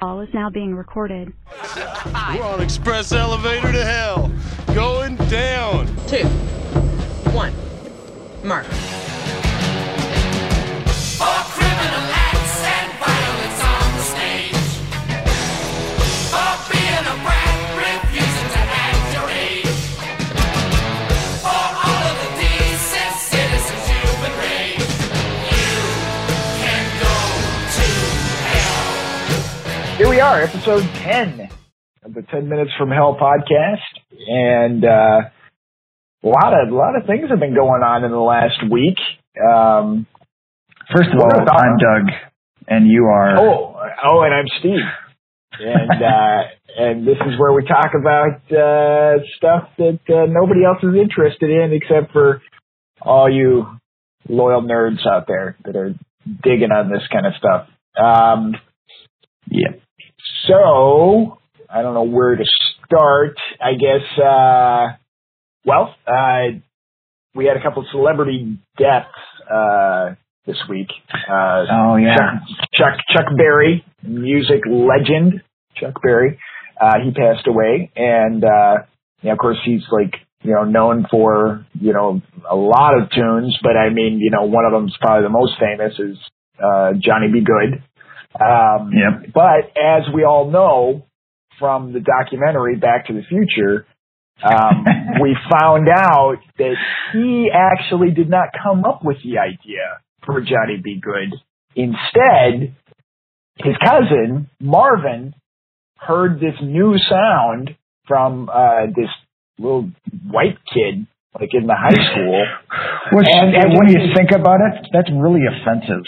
Call is now being recorded. We're on express elevator to hell. Going down. Two. One. Mark. Here we are, episode 10 of the 10 Minutes from Hell podcast. And, uh, a lot of, a lot of things have been going on in the last week. Um, First of all, I'm Dug, and you are. oh, oh, and I'm Steve. And, uh, and this is where we talk about, uh, stuff that, uh, nobody else is interested in except for all you loyal nerds out there that are digging on this kind of stuff. Um, Yeah. So, I don't know where to start. I guess, uh, well, uh, we had a couple of celebrity deaths, uh, this week. Uh, Oh yeah. Chuck, Chuck, Chuck Berry, music legend, Chuck Berry, uh, he passed away. And, uh, yeah, of course he's like, you know, known for, you know, a lot of tunes, but I mean, you know, one of them's probably the most famous is, uh, Johnny B. Goode. Um, Yep. but as we all know from the documentary Back to the Future, um, we found out that he actually did not come up with the idea for Johnny B. Goode. Instead, his cousin, Marvin, heard this new sound from uh, this little white kid, like in the high school. Which, And- and- when you think about it, that's really offensive.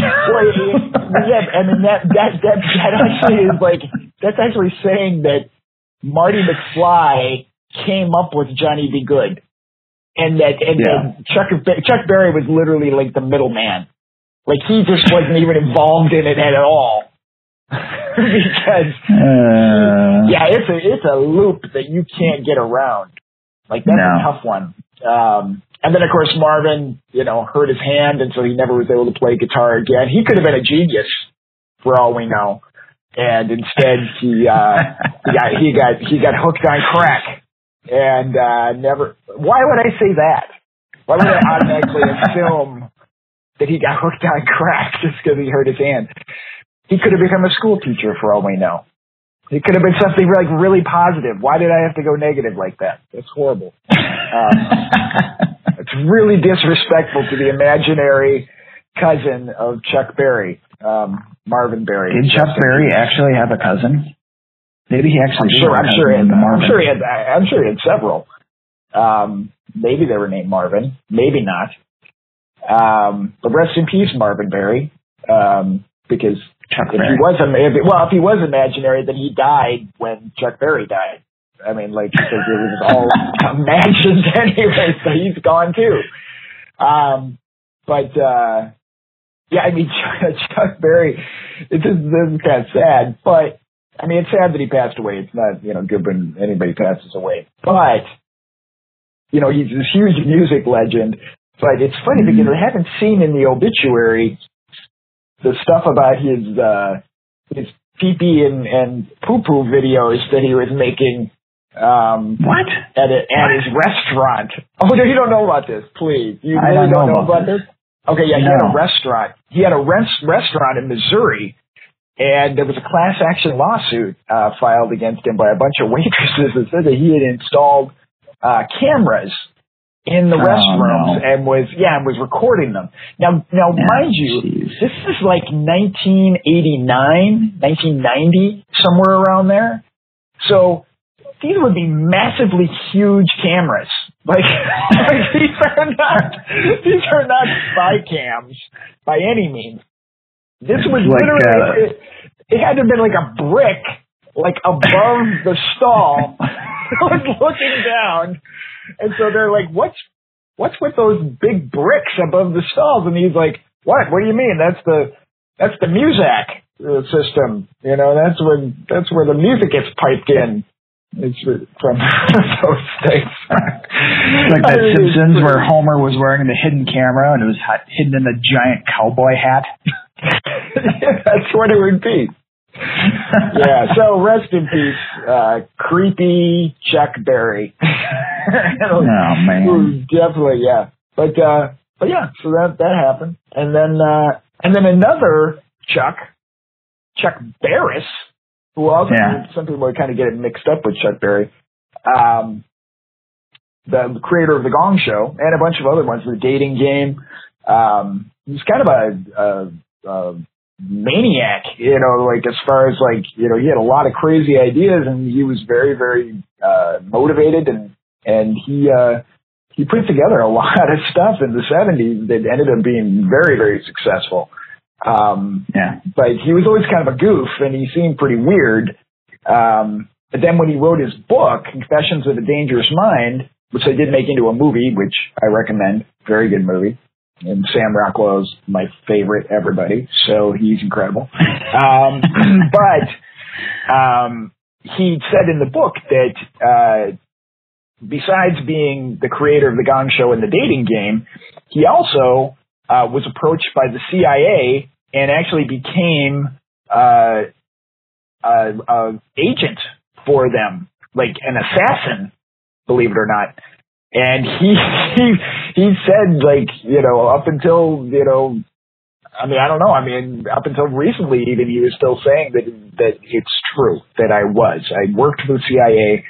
Well, yeah, I mean that that that that actually is like that's actually saying that Marty McFly came up with Johnny B. Goode, and that and Yeah. that Chuck Chuck Berry was literally like the middleman, like he just wasn't even involved in it at all, because Uh, yeah, it's a it's a loop that you can't get around. Like that's a tough one. Um, and then of course Marvin, you know, hurt his hand, and so he never was able to play guitar again. He could have been a genius, for all we know. And instead, he uh, he got he got he got hooked on crack, and uh, never. Why would I say that? Why would I automatically assume that he got hooked on crack just because he hurt his hand? He could have become a school teacher, for all we know. It could have been something like really positive. Why did I have to go negative like that? That's horrible. Um, it's really disrespectful to the imaginary cousin of Chuck Berry, um, Marvin Berry. Did Chuck Berry actually have a cousin? Maybe he I'm actually did sure. I'm sure. Had, I'm sure he had. I'm sure he had several. Um, maybe they were named Marvin. Maybe not. Um, but rest in peace, Marvin Berry. Um, because Chuck if Berry. he was if, well, if he was imaginary, then he died when Chuck Berry died. I mean, like because it was all imagined anyway, so he's gone too. Um, but uh, yeah, I mean Chuck, Chuck Berry. It's just this is kind of sad, but I mean it's sad that he passed away. It's not you know good when anybody passes away, but you know he's this huge music legend. But it's funny because I haven't seen in the obituary the stuff about his uh his pee pee and, and poo poo videos that he was making um What? at a, at his restaurant. Oh no, you don't know about this, please. You I really don't know know about about this? Okay, yeah, he had a restaurant. He had a res- restaurant in Missouri and there was a class action lawsuit uh filed against him by a bunch of waitresses that said that he had installed uh cameras in the Oh, restrooms no. and was yeah, and was recording them. Now now Yeah, mind you, this is like 1989, 1990, somewhere around there. So these would be massively huge cameras. Like, like these are not these are not spy cams by any means. This was Like, literally uh, it, it had to have been like a brick, like above the stall, looking down. And so they're like, "What's what's with those big bricks above the stalls?" And he's like, "What? What do you mean? That's the that's the Muzak uh, system. You know, that's where that's where the music gets piped in." It's from those things. Like that Simpsons where Homer was wearing the hidden camera and it was hi- hidden in a giant cowboy hat. that's what it would be. yeah. So rest in peace, uh, creepy Chuck Berry. Oh man. Definitely, yeah. But uh, but yeah. So that that happened, and then uh, and then another Chuck, Chuck Barris, who also Yeah. some people are kind of get it mixed up with Chuck Berry. Um, the creator of the Gong Show and a bunch of other ones, the Dating Game. Um, he's kind of a, a, a maniac, you know, like as far as like, you know, he had a lot of crazy ideas and he was very, very, uh, motivated and, and he, uh, he put together a lot of stuff in the seventies that ended up being very, very successful. Um, Yeah. but he was always kind of a goof and he seemed pretty weird. Um, but then when he wrote his book, Confessions of a Dangerous Mind, which I did make into a movie, which I recommend, very good movie. And Sam Rockwell is my favorite, everybody, so he's incredible. Um, but um, he said in the book that uh, besides being the creator of the Gong Show and the dating game, he also uh, was approached by the CIA and actually became uh, uh, agent for them, like an assassin, believe it or not. And he he he said like you know up until you know I mean I don't know. I mean up until recently even he was still saying that that it's true that I was. I worked for the CIA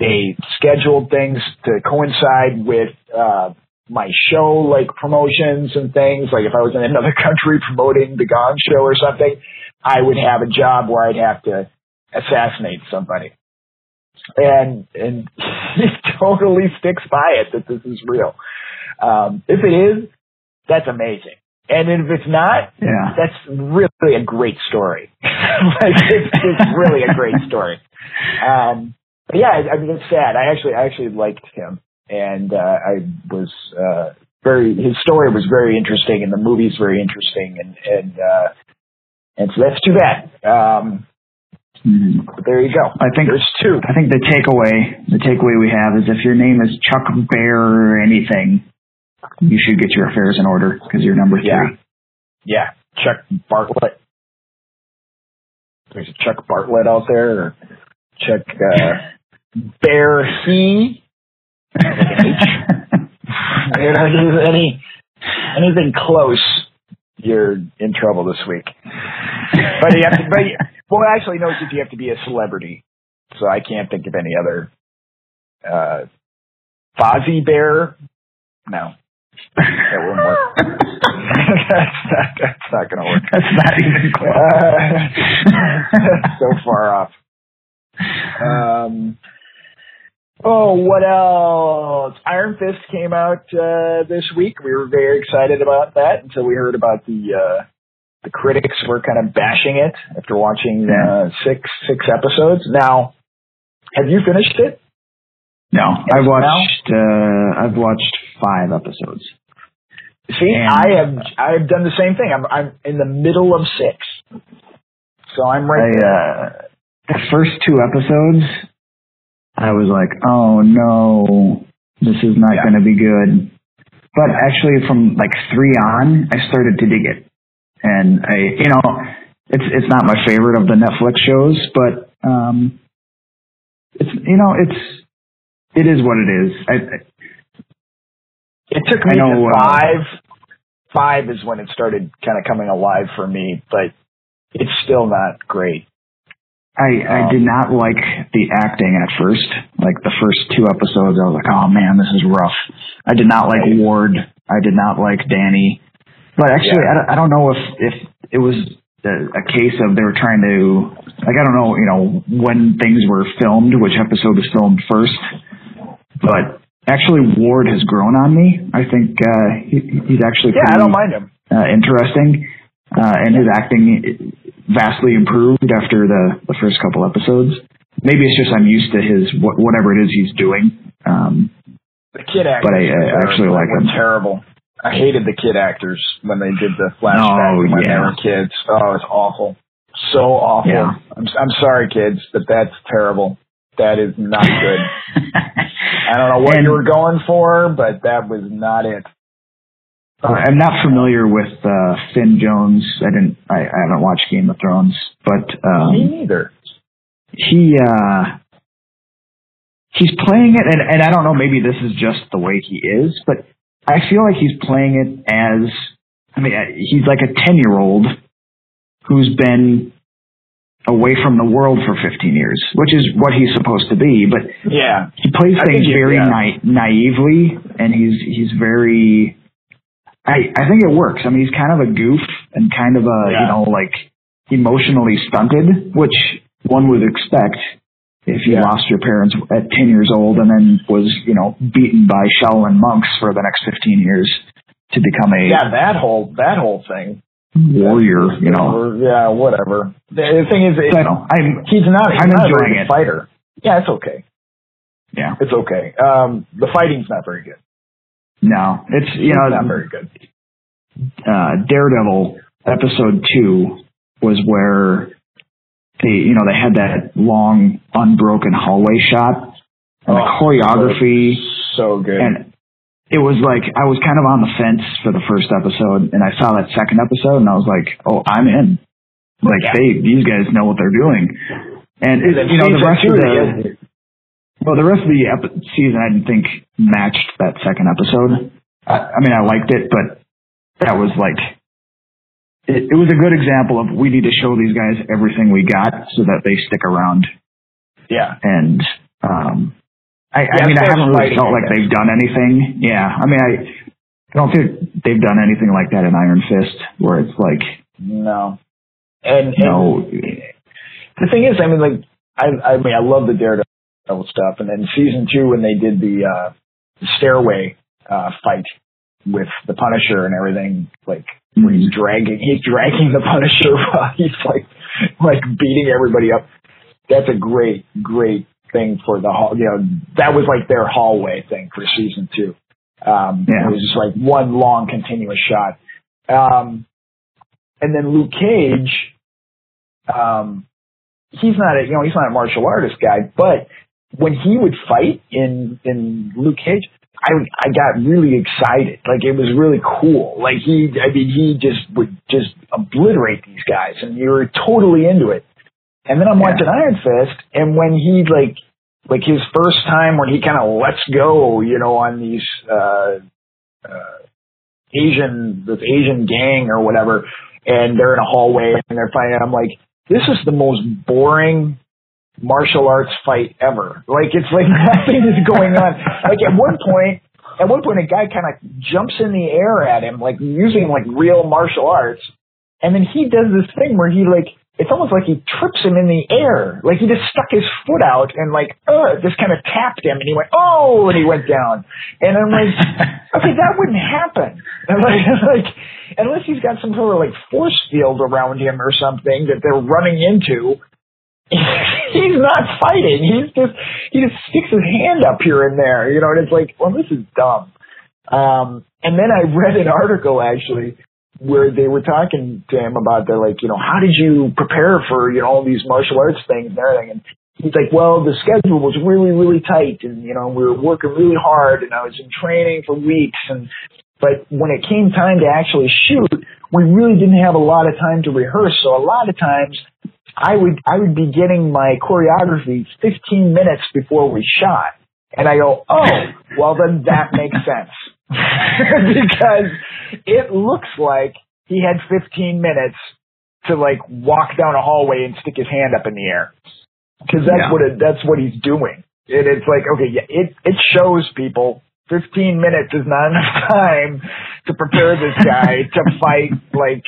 they scheduled things to coincide with uh my show like promotions and things. Like if I was in another country promoting the Gong show or something I would have a job where I'd have to assassinate somebody. And and totally sticks by it that this is real. Um, if it is, that's amazing. And if it's not, Yeah. that's really a great story. like it's, it's really a great story. Um, but yeah, I, I mean it's sad. I actually I actually liked him, and uh, I was uh, very his story was very interesting, and the movie's very interesting, and and uh, and so that's too bad. Um, Mhm. but there you go. I think There's two. I think the takeaway the takeaway we have is if your name is Chuck Bear or anything, you should get your affairs in order because you're number three. Yeah. Yeah, Chuck Bartlett. There's a Chuck Bartlett out there, or Chuck uh, Bear He. You know, any anything close, you're in trouble this week. But you have to. But well, actually, no, because you have to be a celebrity. So I can't think of any other. Uh, Fozzie Bear. No, that won't work. that's not. That's not going to work. That's not even Uh, so far off. Um, oh, what else? Iron Fist came out uh, this week. We were very excited about that until we heard about the uh, the critics were kind of bashing it after watching uh, six six episodes. Now, have you finished it? No, I've watched uh, I've watched five episodes. See, And- I have I have done the same thing. I'm I'm in the middle of six, so I'm right I uh, the first two episodes, I was like, oh no, this is not Yeah. going to be good. But actually, from like three on, I started to dig it, and I, you know, it's it's not my favorite of the Netflix shows, but um, it's you know, it's it is what it is. I, I- It took I me know, to uh, five. Five is when it started kind of coming alive for me, but it's still not great. I, I Um, did not like the acting at first. Like the first two episodes, I was like, "Oh man, this is rough." I did not like Ward. I did not like Danny. But actually, Yeah. I, don't, I don't know if if it was a, a case of they were trying to like I don't know, you know, when things were filmed, which episode was filmed first. But actually, Ward has grown on me. I think uh, he, he's actually Yeah, I don't mind him. uh, interesting, uh, and his acting vastly improved after the the first couple episodes. Maybe it's just I'm used to his wh- whatever it is he's doing. Um, The kid actors, But I- I actually like him. terrible. I hated the kid actors when they did the flashback Oh, when they were kids. Oh, it's awful, so awful. Yeah. I'm I'm sorry, kids, but that's terrible. That is not good. I don't know what And- you were going for, but that was not it. Uh, I'm not familiar with uh, Finn Jones. I didn't. I, I haven't watched Game of Thrones, but Me um, neither. he uh, he's playing it, and, and I don't know. Maybe this is just the way he is, but I feel like he's playing it as. I mean, uh, he's like a ten year old who's been away from the world for 15 years, which is what he's supposed to be. But Yeah. he plays I things very yeah. na- naively, and he's he's very. I I think it works. I mean, he's kind of a goof and kind of a you know like emotionally stunted, which one would expect if you Yeah. lost your parents at 10 years old and then was you know beaten by Shaolin monks for the next 15 years to become a Yeah, that whole that whole thing. warrior. You know, yeah, whatever. The, thing is, it, I know. I'm he's not. He's I'm not a enjoying good it. fighter. Yeah, it's okay. yeah. It's okay. Um, the fighting's not very good. No, it's you it's know not very good. uh, Daredevil episode two was where they, you know, they had that long unbroken hallway shot and the Oh, choreography So good. and it was like, I was kind of on the fence for the first episode and I saw that second episode and I was like, oh, I'm in. Like Yeah. they, these guys know what they're doing. And, it, you know, the rest of the, well, the rest of the ep- season I didn't think matched that second episode. I, I mean, I liked it, but that was like, it, it was a good example of we need to show these guys everything we got so that they stick around. yeah. And, um, I, I mean, I as far as haven't really felt like they've done anything. Yeah. I mean, I, I don't think they've done anything like that in Iron Fist where it's like, No. And, and no, the thing is, I mean, like, I, I mean, I love the Daredevil stuff, and then season two when they did the uh, stairway uh, fight with the Punisher and everything, like where he's dragging, he's dragging the Punisher while he's like, like beating everybody up. That's a great, great thing for the hall. You know, that was like their hallway thing for season two. Um, Yeah. It was just like one long continuous shot. Um, and then Luke Cage, um, he's not a you know he's not a martial artist guy, but when he would fight in in Luke Cage, I I got really excited. Like it was really cool. Like he, I mean, he just would just obliterate these guys, and you were totally into it. And then I'm Yeah. watching Iron Fist, and when he like like his first time when he kind of lets go, you know, on these uh, uh, Asian this Asian gang or whatever, and they're in a hallway and they're fighting. I'm like, this is the most boring martial arts fight ever. Like it's like nothing is going on. Like at one point, at one point, a guy kind of jumps in the air at him, like using like real martial arts, and then he does this thing where he like. It's almost like he trips him in the air. Like he just stuck his foot out and like, uh, just kind of tapped him and he went, oh, and he went down. And I'm like, okay, that wouldn't happen. And like, like, unless he's got some sort of like force field around him or something that they're running into, he's not fighting. He's just he just sticks his hand up here and there, you know. And it's like, well, this is dumb. Um, and then I read an article actually where they were talking to him about the like, you know, how did you prepare for you know all these martial arts things and everything? And he's like, well, the schedule was really really tight, and you know we were working really hard, and I was in training for weeks, and but when it came time to actually shoot, we really didn't have a lot of time to rehearse. So a lot of times I would I would be getting my choreography 15 minutes before we shot, and I go, oh, well then that makes sense because it looks like he had 15 minutes to like walk down a hallway and stick his hand up in the air because that's Yeah. what it, that's what he's doing. And it's like okay, yeah, it it shows people. 15 minutes is not enough time to prepare this guy to fight like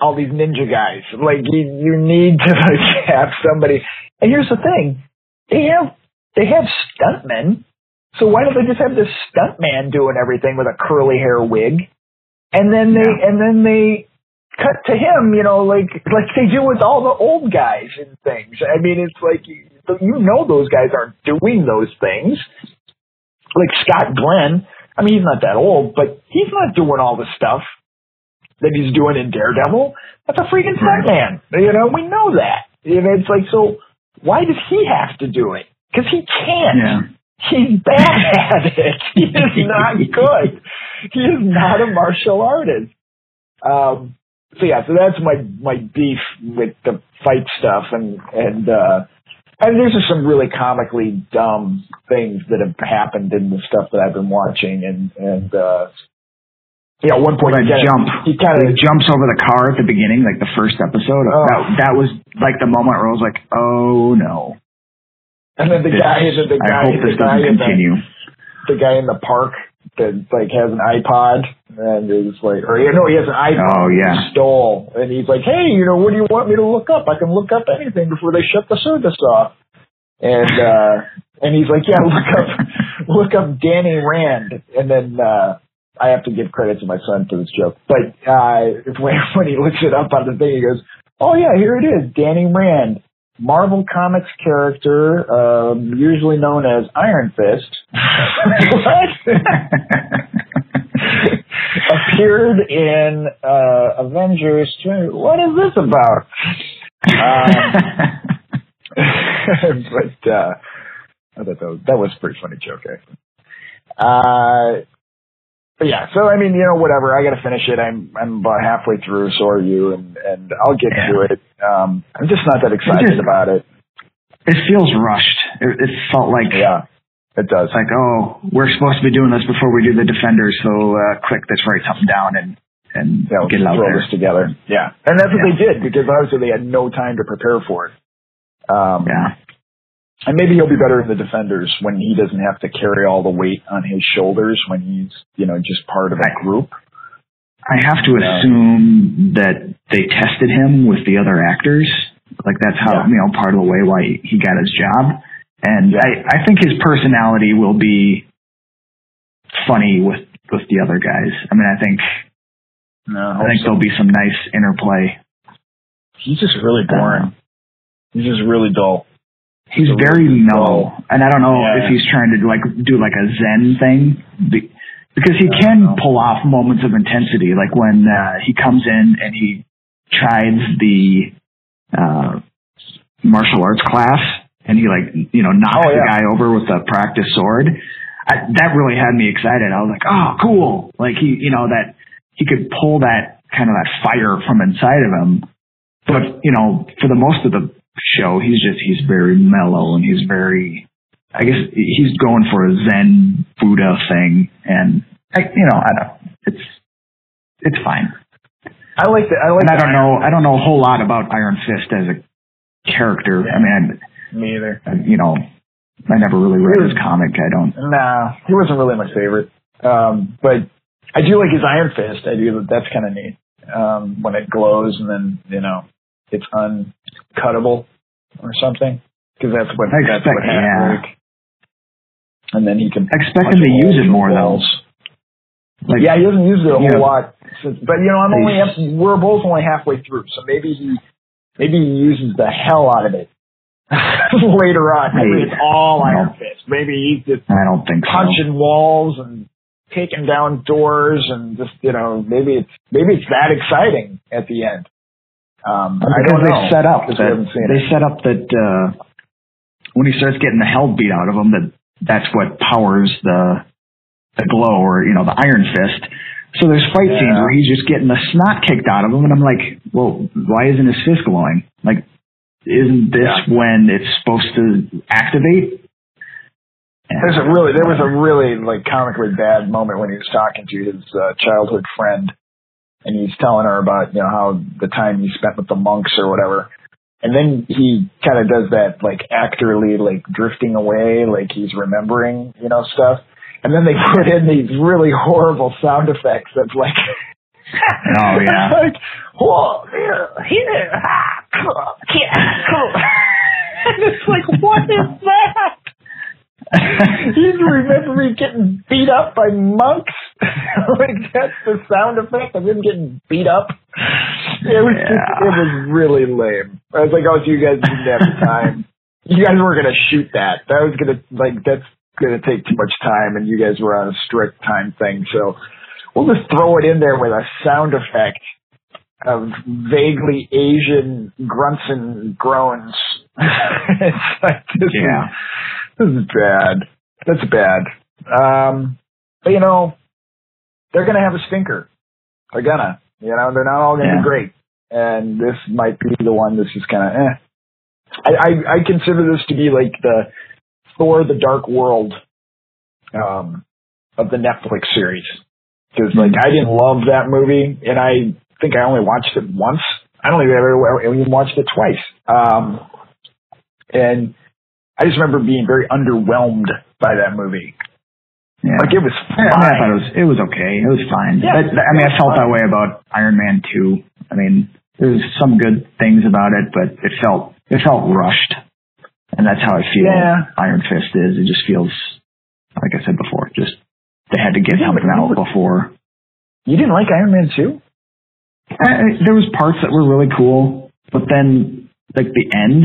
all these ninja guys. Like you, you need to like, have somebody. And here's the thing: they have they have stuntmen. So why don't they just have this stuntman doing everything with a curly hair wig, and then they Yeah. and then they cut to him, you know, like like they do with all the old guys and things. I mean, it's like you, you know those guys aren't doing those things. Like Scott Glenn, I mean, he's not that old, but he's not doing all the stuff that he's doing in Daredevil. That's a freaking stuntman. You know, we know that. You know, it's like, so why does he have to do it? Because he can't. yeah. he's bad at it. He is not good. He is not a martial artist. Um, so yeah, so that's my my beef with the fight stuff, and and uh, and there's just some really comically dumb things that have happened in the stuff that I've been watching, and and uh, yeah, at one point that he kinda- jump. he kind of jumps over the car at the beginning, like the first episode. Oh. That, that was like the moment where I was like, oh no. and then the This- guy, the, the I guy, hope the this guy doesn't in the, the guy in the park that like has an iPod and is like, or you know, he has an iPod Oh, yeah. stole, and he's like, hey, you know, what do you want me to look up? I can look up anything before they shut the service off. And uh and he's like, yeah, look up, look up Danny Rand, and then uh I have to give credit to my son for this joke, but uh when when he looks it up on the thing, he goes, oh yeah, here it is, Danny Rand. Marvel Comics character, um, usually known as Iron Fist, what? appeared in uh, Avengers. What is this about? Um, but uh, I thought that was, that was a pretty funny joke, actually. Uh, but yeah, so I mean, you know, whatever. I got to finish it. I'm I'm about halfway through. So are you, and and I'll get Yeah. to it. Um, I'm just not that excited just- about it. it feels rushed. It, it felt like Yeah, it does. like, oh, we're supposed to be doing this before we do the defenders, so uh, quick, let's write something down and and Yeah, get it out throw there. this together. Yeah, and that's what Yeah. they did because obviously they had no time to prepare for it. Um, Yeah. And maybe he'll be better in the defenders when he doesn't have to carry all the weight on his shoulders when he's, you know, just part of a group. I have to assume that they tested him with the other actors. Like that's how Yeah. you know part of the way why he got his job. And Yeah. I, I think his personality will be funny with with the other guys. I mean, I think No, I think there'll be some nice interplay. he's just really boring. He's just really dull. He's So very mellow, and I don't know Yeah. if he's trying to do like do like a Zen thing, be- because he can pull off moments of intensity, like when uh, he comes in and he chides the uh, martial arts class, and he like you know knocks Oh, the guy over with a practice sword. I, that really had me excited. I was like, oh, cool! Like he, you know, that he could pull that kind of that fire from inside of him. But you know, for the most of the show, he's just he's very mellow and he's very. I guess he's going for a Zen Buddha thing, and I, you know, I don't. It's it's fine. I like the. I like. And I don't know. I don't know a whole lot about Iron Fist as a character. I mean, Me either. I, you know, I never really read his comic. I don't. Nah, he wasn't really my favorite. Um, but I do like his Iron Fist. I do. That's kind of neat. Um, when it glows and then you know it's uncuttable or something because that's what I that's expect- what happened. yeah. And then he can expect him to use it more though. Like, yeah, he hasn't used it a whole Yeah. lot since. But you know, I'm only we're both only halfway through, so maybe he maybe he uses the hell out of it later on. Maybe it's all no. Iron Fist. Maybe he's just I don't think so. punching walls and taking down doors and just you know maybe it's maybe it's that exciting at the end. Um, I because they know set up that they it. set up that uh, when he starts getting the hell beat out of him, that that's what powers the the glow or you know the Iron Fist. So there's fight Yeah. scenes where he's just getting the snot kicked out of him, and I'm like, well, why isn't his fist glowing? Like, isn't this Yeah. when it's supposed to activate? And- There's a really there was a really like comically bad moment when he was talking to his uh, childhood friend, and he's telling her about you know how the time he spent with the monks or whatever. And then he kind of does that like actorly like drifting away, like he's remembering you know stuff. And then they put in these really horrible sound effects of like Oh, yeah. like, whoa, here, here, ah, cool, yeah, cool. and it's like, what is that? He's remembering getting beat up by monks. like that's the sound effect of him getting beat up. It was just, it was really lame. I was like, oh, so you guys didn't have time. You guys were gonna shoot that. That was gonna like that's gonna take too much time, and you guys were on a strict time thing. So we'll just throw it in there with a sound effect of vaguely Asian grunts and groans. It's like this Yeah. is this is bad. That's bad. Um, but you know, they're gonna have a stinker. They're gonna. You know, they're not all gonna Yeah. be great. And this might be the one that's just kind of eh. I, I I consider this to be like the Thor: The Dark World um, of the Netflix series because like I didn't love that movie, and I think I only watched it once. I don't even ever even watched it twice. Um, and I just remember being very underwhelmed by that movie. Yeah. Like it was Yeah, I, mean, I thought it was it was okay. It was fine. Yeah. But, I mean, I felt that way about Iron Man two. I mean, there's some good things about it, but it felt it felt rushed, and that's how I feel. Yeah. Iron Fist is. It just feels like I said before. Just they had to get Yeah, something out before. You didn't like Iron Man two? Uh, there was parts that were really cool, but then like the end,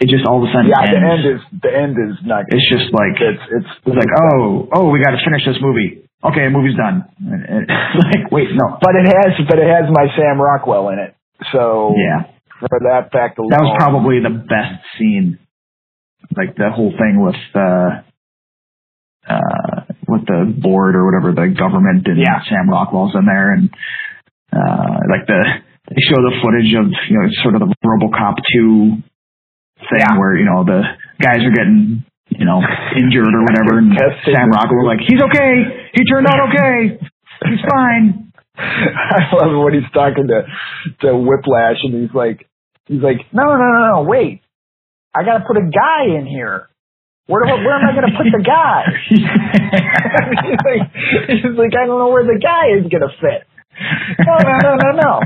it just all of a sudden Yeah, the end is the end is not. it's just like It's it's it's like oh oh we got to finish this movie. Okay, the movie's done. And like wait no But it has but it has my Sam Rockwell in it. So yeah for that fact alone, that was probably the best scene. Like the whole thing with uh uh with the board or whatever the government and Yeah. Sam Rockwell's in there and uh like the they show the footage of you know sort of the RoboCop two thing Yeah. where you know the guys are getting you know injured or whatever and. Sam Rockwell like he's okay he turned out okay he's fine I love it when he's talking to to Whiplash and he's like he's like no no no no wait I got to put a guy in here. Where do, where am I going to put the guy? he's like he's like I don't know where the guy is going to fit. No no no no no.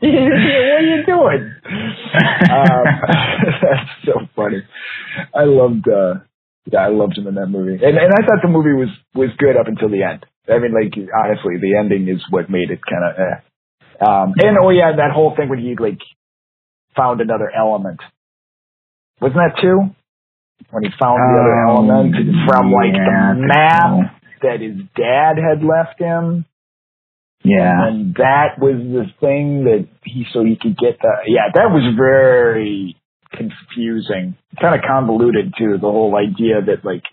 what are you doing? um, that's so funny. I loved, uh, yeah, I loved him in that movie, and and I thought the movie was was good up until the end. I mean, like honestly, the ending is what made it kind of. Eh. Um, and oh yeah, that whole thing when he like found another element. Wasn't that two? When he found the other Um, element from like yeah, the map so. that his dad had left him. Yeah And that was the thing that he, so he could get the, yeah, that was very confusing, kind of convoluted too. The whole idea that like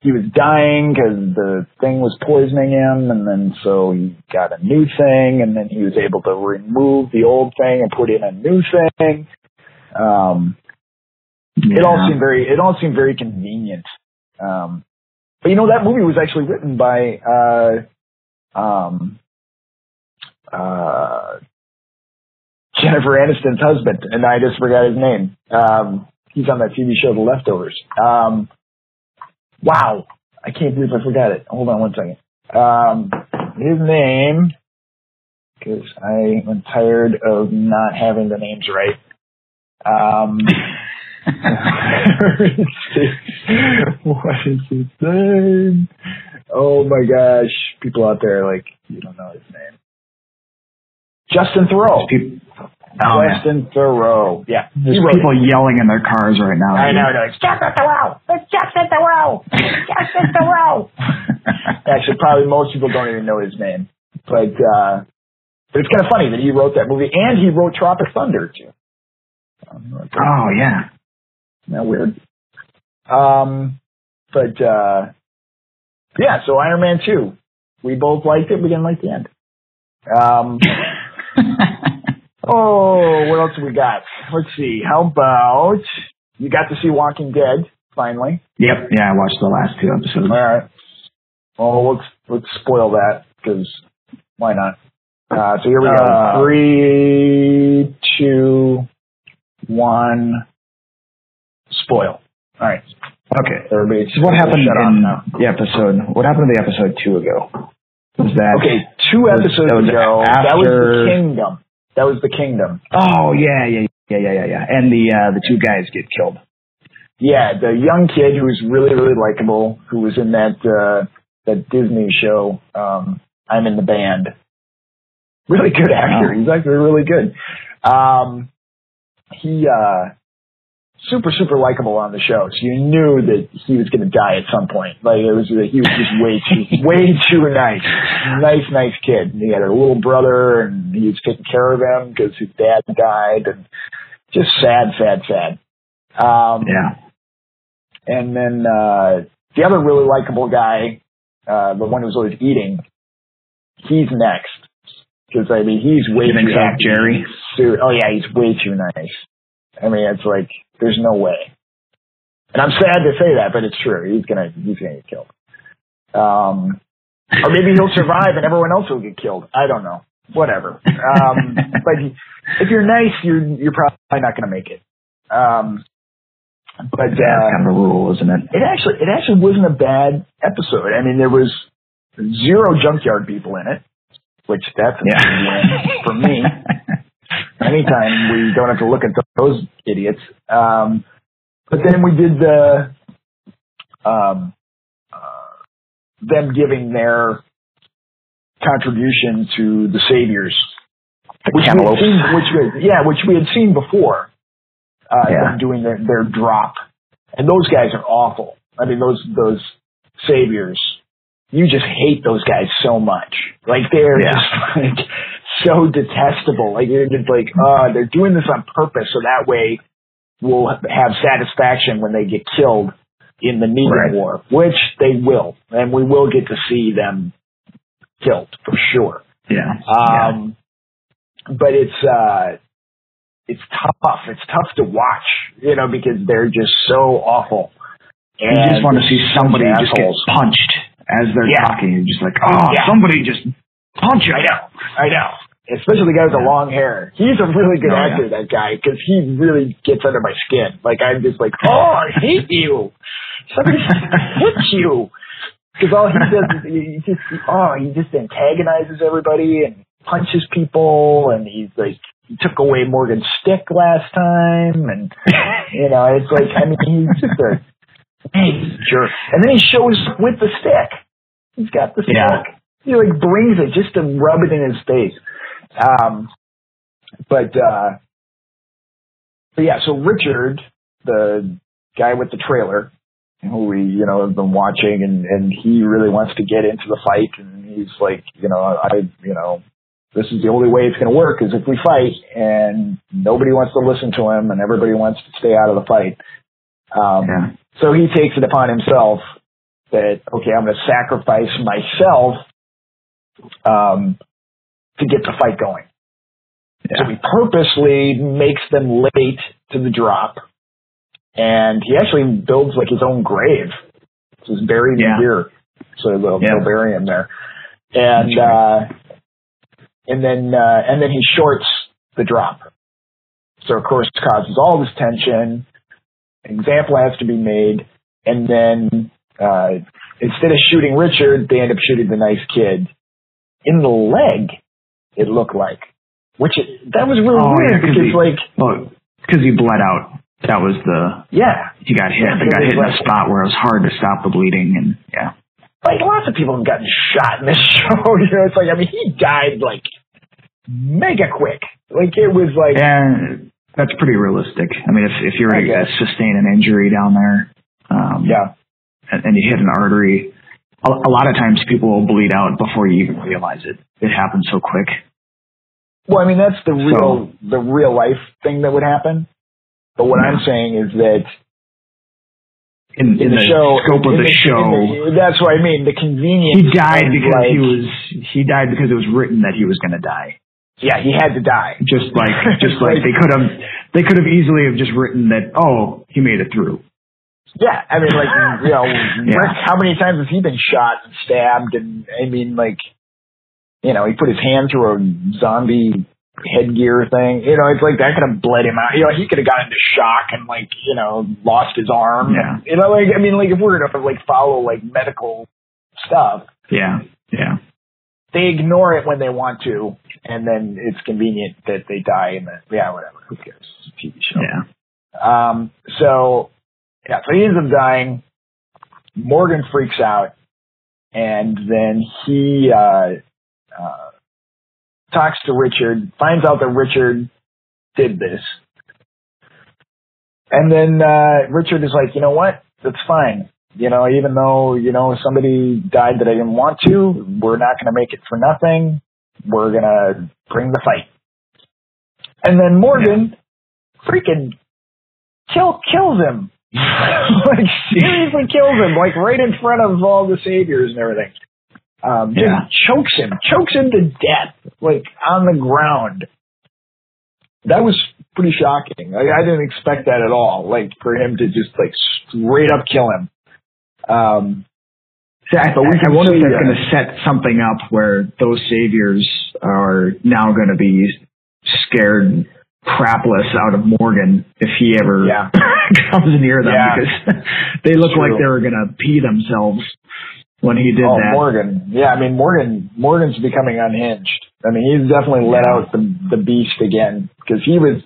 he was dying because the thing was poisoning him, and then so he got a new thing, and then he was able to remove the old thing and put in a new thing. Um, it all seemed very, it all seemed very convenient. Um, but you know that movie was actually written by, uh, um, uh, Jennifer Aniston's husband, and I just forgot his name. Um, he's on that TV show, The Leftovers. Um, wow, I can't believe I forgot it. Hold on one second. Um, his name, because I am tired of not having the names right. Um, what is his name? Oh my gosh, people out there like you don't know his name. Justin Theroux. Peop- Oh. Justin Theroux. Yeah, There's people yelling in their cars right now. I know, no, it's Justin Theroux. It's Justin Theroux. Justin Theroux. Actually, probably most people don't even know his name, but uh, but it's kind of funny that he wrote that movie and he wrote Tropic Thunder too. Um, oh yeah. Isn't that weird? Um, but uh, yeah, so Iron Man two, we both liked it. We didn't like the end. Um, oh, what else have we got? Let's see. How about you got to see Walking Dead finally? yep. Yeah, I watched the last two episodes. All right. Well, let's let's spoil that because why not? Uh, so here we go. Uh, Three, two, one. Spoil. All right. Okay. What happened in the episode? What happened in the episode two ago? Was that Okay, two was- episodes that was ago, that was the after- kingdom. That was the kingdom. Oh yeah, yeah, yeah, yeah, yeah, yeah. And the uh, the two guys get killed. Yeah, the young kid who's really, really likable, who was in that uh that Disney show, um, I'm in the band. Really good actor. Wow. He's actually really good. Um he uh super, super likable on the show. So you knew that he was gonna die at some point. Like it was he was just way too way too nice. Nice, nice kid. And he had a little brother and he was taking care of him because his dad died and just sad, sad, sad. Um Yeah. and then uh the other really likable guy, uh, the one who's always eating, he's next. Because I mean, he's way too happy. Jerry? Oh yeah, he's way too nice. I mean, it's like there's no way. And I'm sad to say that, but it's true. He's gonna he's gonna get killed. Um, or maybe he'll survive and everyone else will get killed. I don't know. Whatever. Um, but if you're nice, you're you're probably not gonna make it. Um, but Yeah, uh, that's kind of a rule, isn't it? it actually it actually wasn't a bad episode. I mean, there was zero junkyard people in it, which that's a Yeah. win for me. Anytime we don't have to look at those idiots. Um, but then we did the um, uh, them giving their contribution to the saviors, which we had seen, which we, yeah, which we had seen before. Uh, Yeah. them doing their, their drop, and those guys are awful. I mean, those those saviors, you just hate those guys so much. Like they're Yeah. just like so detestable. Like you're just like, uh, they're doing this on purpose, so that way we'll have satisfaction when they get killed in the Negan Right. War, which they will, and we will get to see them killed for sure. Yeah. Um, but it's uh, it's tough. It's tough to watch, you know, because they're just so awful. You just want to see somebody just get punched as they're Yeah. talking. You're just like, oh, Yeah. somebody just punch him. I know, I know. Especially the guy with the long hair. He's a really good Oh, actor, that guy, because he really gets under my skin. Like I'm just like, oh, I hate you. Somebody hit you. Because all he does is he just oh he just antagonizes everybody and punches people and he's like he took away Morgan's stick last time and you know it's like I mean he's just a jerk and then he shows with the stick he's got the stick Yeah. he like brings it just to rub it in his face um but uh but yeah so Richard the guy with the trailer who we you know have been watching and and he really wants to get into the fight and he's like you know I you know this is the only way it's going to work is if we fight and nobody wants to listen to him and everybody wants to stay out of the fight um Yeah. so he takes it upon himself that okay I'm going to sacrifice myself um to get the fight going so he purposely makes them late to the drop. And he actually builds like his own grave. Just buried Yeah. in here. So they'll, Yeah. they'll bury him there. And right. uh and then uh and then he shorts the drop. So of course causes all this tension. An example has to be made, and then uh instead of shooting Richard, they end up shooting the nice kid in the leg, it looked like. Which it, that was really Oh, weird yeah, 'cause because he- like Well, because he bled out. That was the yeah, he got hit. Yeah, he got hit in a spot where it was hard to stop the bleeding, and yeah, like lots of people have gotten shot in this show. You know, it's like I mean he died like mega quick. Like it was like and that's pretty realistic. I mean, if if you're to guess. sustain an injury down there, um, yeah. and, and you hit an artery, a, a lot of times people will bleed out before you even realize it. It happens so quick. Well, I mean that's the real the real life thing that would happen. But what I'm saying is that In, in, in the, the, show, scope of in the, show, the- that's what I mean. The convenience. he died because like, he was he died because it was written that he was going to die. Yeah, he had to die. Just like just like they could have they could have easily have just written that oh he made it through. Yeah, I mean, like you know, Rick. How many times has he been shot and stabbed? And I mean, like, you know, he put his hand through a zombie headgear thing. You know, it's like that could have bled him out. You know, he could have gotten into shock and like, you know, lost his arm. Yeah. You know, like I mean, like if we're gonna like follow like medical stuff, Yeah, yeah, they ignore it when they want to, and then it's convenient that they die in the yeah, whatever. Who cares? It's a TV show. yeah. Um, so, yeah, so he ends up dying. Morgan freaks out, and then he uh, uh, talks to Richard, finds out that Richard did this. And then uh, Richard is like, you know what? That's fine. You know, even though, you know, somebody died that I didn't want to, we're not going to make it for nothing. We're going to bring the fight. And then Morgan freaking kill kills him like seriously kills him, like right in front of all the saviors and everything. Um, just Yeah. chokes him, chokes him to death, like on the ground. That was pretty shocking. I, I didn't expect that at all. Like for him to just like straight up kill him. Um, See, I, But we I can wonder if that's uh, going to set something up where those saviors are now going to be scared crapless out of Morgan if he ever Yeah. comes near them Yeah. because they look True. like they were going to pee themselves when he did oh, that. Morgan. Yeah, I mean Morgan. Morgan's becoming unhinged. I mean he's definitely let out the the beast again because he was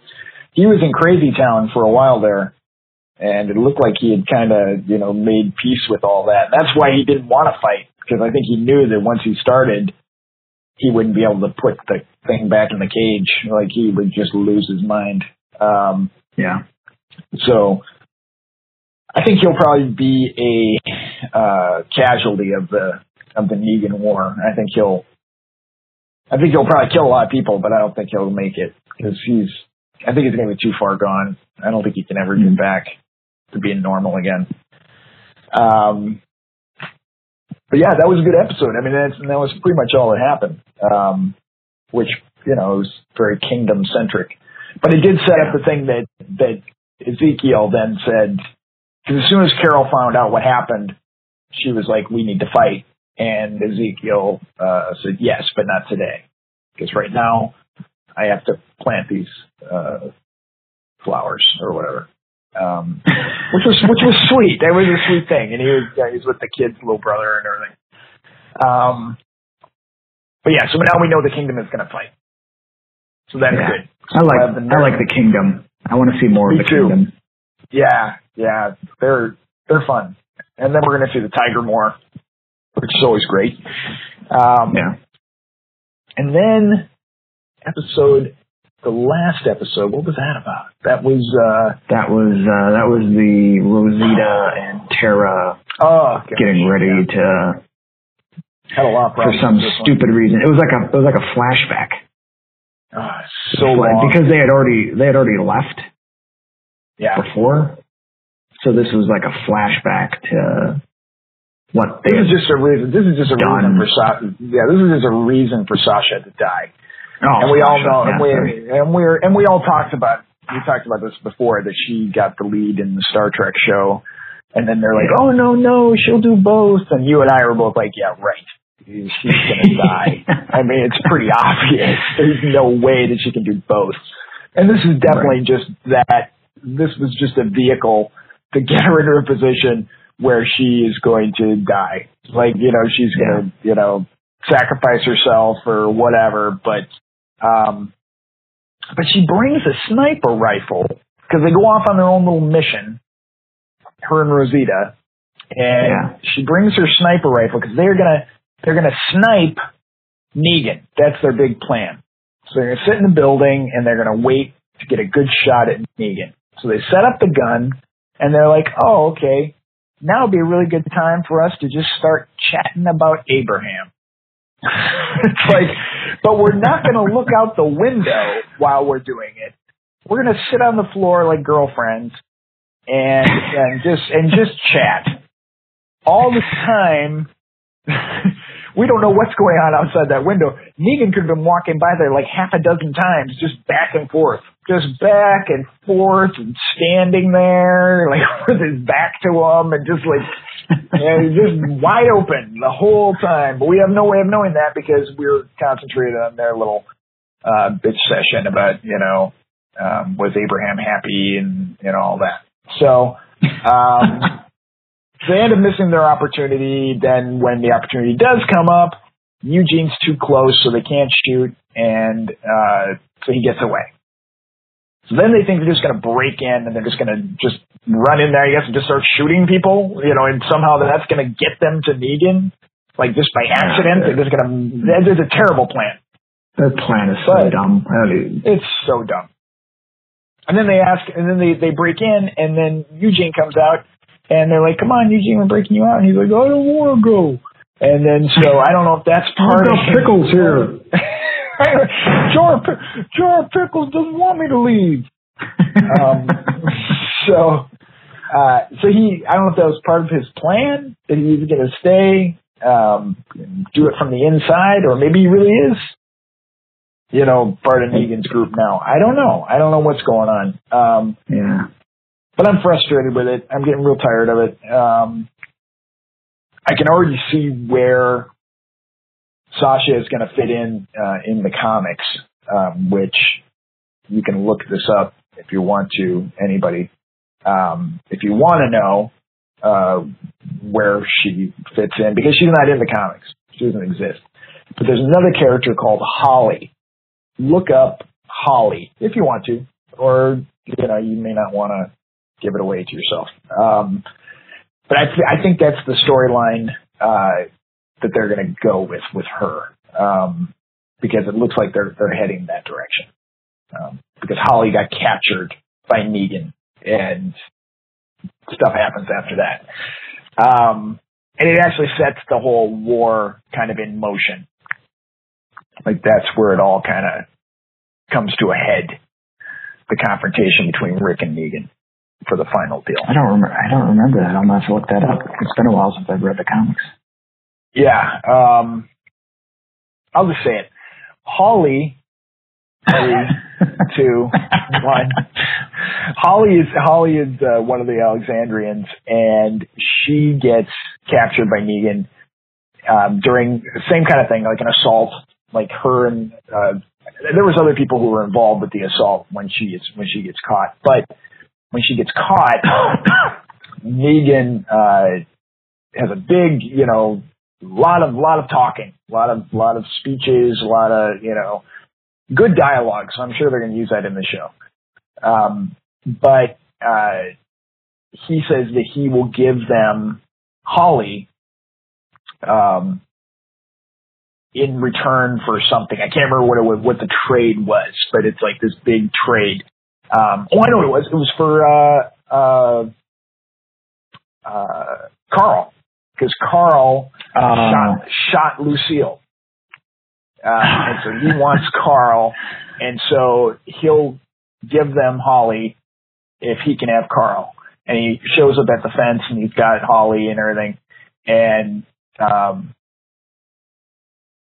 he was in Crazy Town for a while there, and it looked like he had kind of you know made peace with all that. That's why he didn't want to fight because I think he knew that once he started, he wouldn't be able to put the thing back in the cage. Like he would just lose his mind. Um, Yeah. so I think he'll probably be a uh, casualty of the of the Negan war. I think he'll I think he'll probably kill a lot of people, but I don't think he'll make it because he's I think he's going to be too far gone. I don't think he can ever get back to being normal again. Um, but yeah, that was a good episode. I mean, that's, that was pretty much all that happened, um, which you know was very kingdom centric. But it did set up the thing that that Ezekiel then said, because as soon as Carol found out what happened, she was like, "We need to fight." And Ezekiel uh, said, "Yes, but not today, because right now I have to plant these uh, flowers or whatever." Um, which was which was sweet. That was a sweet thing, and he was yeah, he was with the kid's little brother and everything. Um, but yeah, so now we know the kingdom is going to fight. So that's Yeah. good. I like We'll I like the kingdom. I want to see more Me of the too. kingdom. Yeah, yeah, they're they're fun, and then we're gonna see the tiger more, which is always great. Um, Yeah. And then episode, the last episode, what was that about? That was uh That was uh that was the Rosita and Tara oh getting ready to yeah. had a lot for some this one. stupid reason. It was like a it was like a flashback. Ah, so long because they had already they had already left yeah. before. So this was like a flashback to what they This is just a reason. This is just a reason for Sasha. Yeah, this is just a reason for Sasha to die. oh, and we all know, yeah, and we and we're and we all talked about we talked about this before that she got the lead in the Star Trek show, and then they're like, Yeah. oh no no, she'll do both, and you and I were both like, yeah right, she's gonna die. I mean, it's pretty obvious. There's no way that she can do both, and this is definitely just that. This was just a vehicle to get her into a position where she is going to die. Like you know, she's gonna you know sacrifice herself or whatever, but um, but she brings a sniper rifle because they go off on their own little mission, her and Rosita, and Yeah. she brings her sniper rifle because they're gonna they're gonna snipe Negan. That's their big plan. So they're gonna sit in the building and they're gonna wait to get a good shot at Negan. So they set up the gun and they're like, oh okay, now would be a really good time for us to just start chatting about Abraham. it's like, but we're not going to look out the window while we're doing it. We're going to sit on the floor like girlfriends and and just and just chat all the time. we don't know what's going on outside that window. Negan could have been walking by there like half a dozen times, just back and forth, just back and forth, and standing there like with his back to him, and just like yeah, just wide open the whole time. But we have no way of knowing that because we're concentrated on their little uh, bitch session about you know um, was Abraham happy and and all that. So. Um, they end up missing their opportunity. Then when the opportunity does come up, Eugene's too close, so they can't shoot, and uh, so he gets away. So then they think they're just going to break in, and they're just going to just run in there, I guess, and just start shooting people, you know, and somehow that's going to get them to Negan, like just by accident. They're just going to. It's a terrible plan. Their plan is so But- dumb. It's so dumb. And then they ask, and then they, they break in, and then Eugene comes out, and they're like, come on, Eugene, we're breaking you out. And he's like, I don't want to go. And then, so I don't know if that's part of pickles here. Jar, Jar Pickles doesn't want me to leave. Um, so, uh, so he, I don't know if that was part of his plan that he was going to stay, um, do it from the inside, or maybe he really is, you know, part of Negan's group now. I don't know. I don't know what's going on. Um, Yeah. but I'm frustrated with it. I'm getting real tired of it. Um, I can already see where Sasha is going to fit in uh, in the comics, um, which you can look this up if you want to. Anybody, um, if you want to know uh, where she fits in, because she's not in the comics, she doesn't exist. But there's another character called Holly. Look up Holly if you want to, or you know you may not want to give it away to yourself. Um, but I, th- I think that's the storyline uh, that they're going to go with with her um, because it looks like they're they're heading that direction. Um, because Holly got captured by Negan and stuff happens after that. Um, and it actually sets the whole war kind of in motion. Like that's where it all kind of comes to a head. The confrontation between Rick and Negan for the final deal. I don't remember. I don't remember that. I'll have to look that up. It's been a while since I've read the comics. Yeah. Um, I'll just say it. Holly, three, two, one. Holly is Holly is uh, one of the Alexandrians, and she gets captured by Negan um, during same kind of thing, like an assault. Like her and uh, there was other people who were involved with the assault when she gets when she gets caught, but when she gets caught, Negan uh, has a big, you know, lot of lot of talking, a lot of lot of speeches, a lot of you know, good dialogue. So I'm sure they're going to use that in the show. Um, but uh, he says that he will give them Holly um, in return for something. I can't remember what it was, what the trade was, but it's like this big trade. Um, oh, I know what it was. It was for uh, uh, uh, Carl because Carl Uh, shot, shot Lucille. Uh, and so he wants Carl, and so he'll give them Holly if he can have Carl. And he shows up at the fence, and he's got Holly and everything, and um,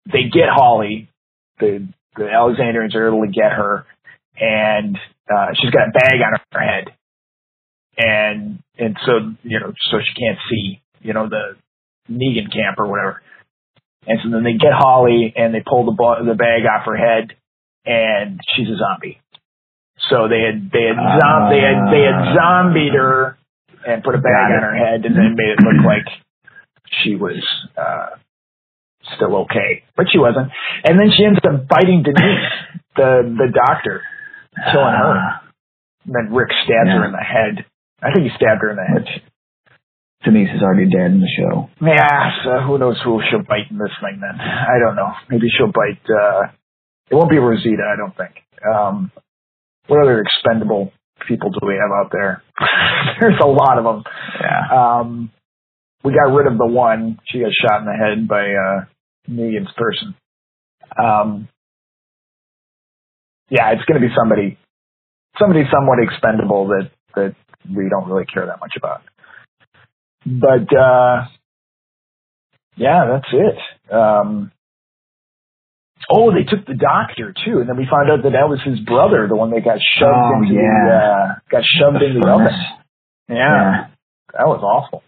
they get Holly. The the Alexandrians are able to get her, and uh, she's got a bag on her head, and and so you know so she can't see you know the Negan camp or whatever. And so then they get Holly and they pull the bu- the bag off her head, and she's a zombie. So they had they had zom- they had they had zombied her and put a bag on her head, and then made it look like she was uh, still okay, but she wasn't. And then she ends up biting Denise, the the doctor, killing her. uh, And then Rick stabs her in the head. I think he stabbed her in the head. Denise is already dead in the show. Yeah, so who knows who she'll bite in this thing then. I don't know. Maybe she'll bite, uh, it won't be Rosita, I don't think. Um, what other expendable people do we have out there? There's a lot of them. Yeah. Um, we got rid of the one. She got shot in the head by, uh, Negan's person. Um, yeah, it's going to be somebody, somebody somewhat expendable that, that we don't really care that much about. But, uh, yeah, that's it. Um, oh, they took the doctor too, and then we found out that that was his brother, the one that got shoved Oh, into the, yeah. uh, got shoved into the oven. Yeah, that was awful.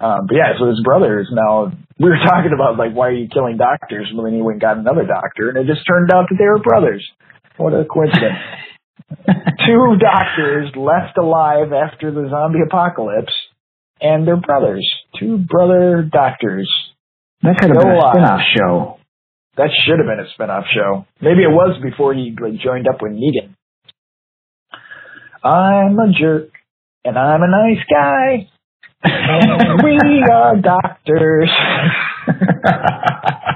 Um, but yeah, so his brother is now. We were talking about like why are you killing doctors? Well, then he went and got another doctor, and it just turned out that they were brothers. What a coincidence! Two doctors left alive after the zombie apocalypse, and they're brothers. Two brother doctors. That could have been a alive. spin-off show. That should have been a spin-off show. Maybe it was before he like joined up with Negan. I'm a jerk, and I'm a nice guy, and we are doctors.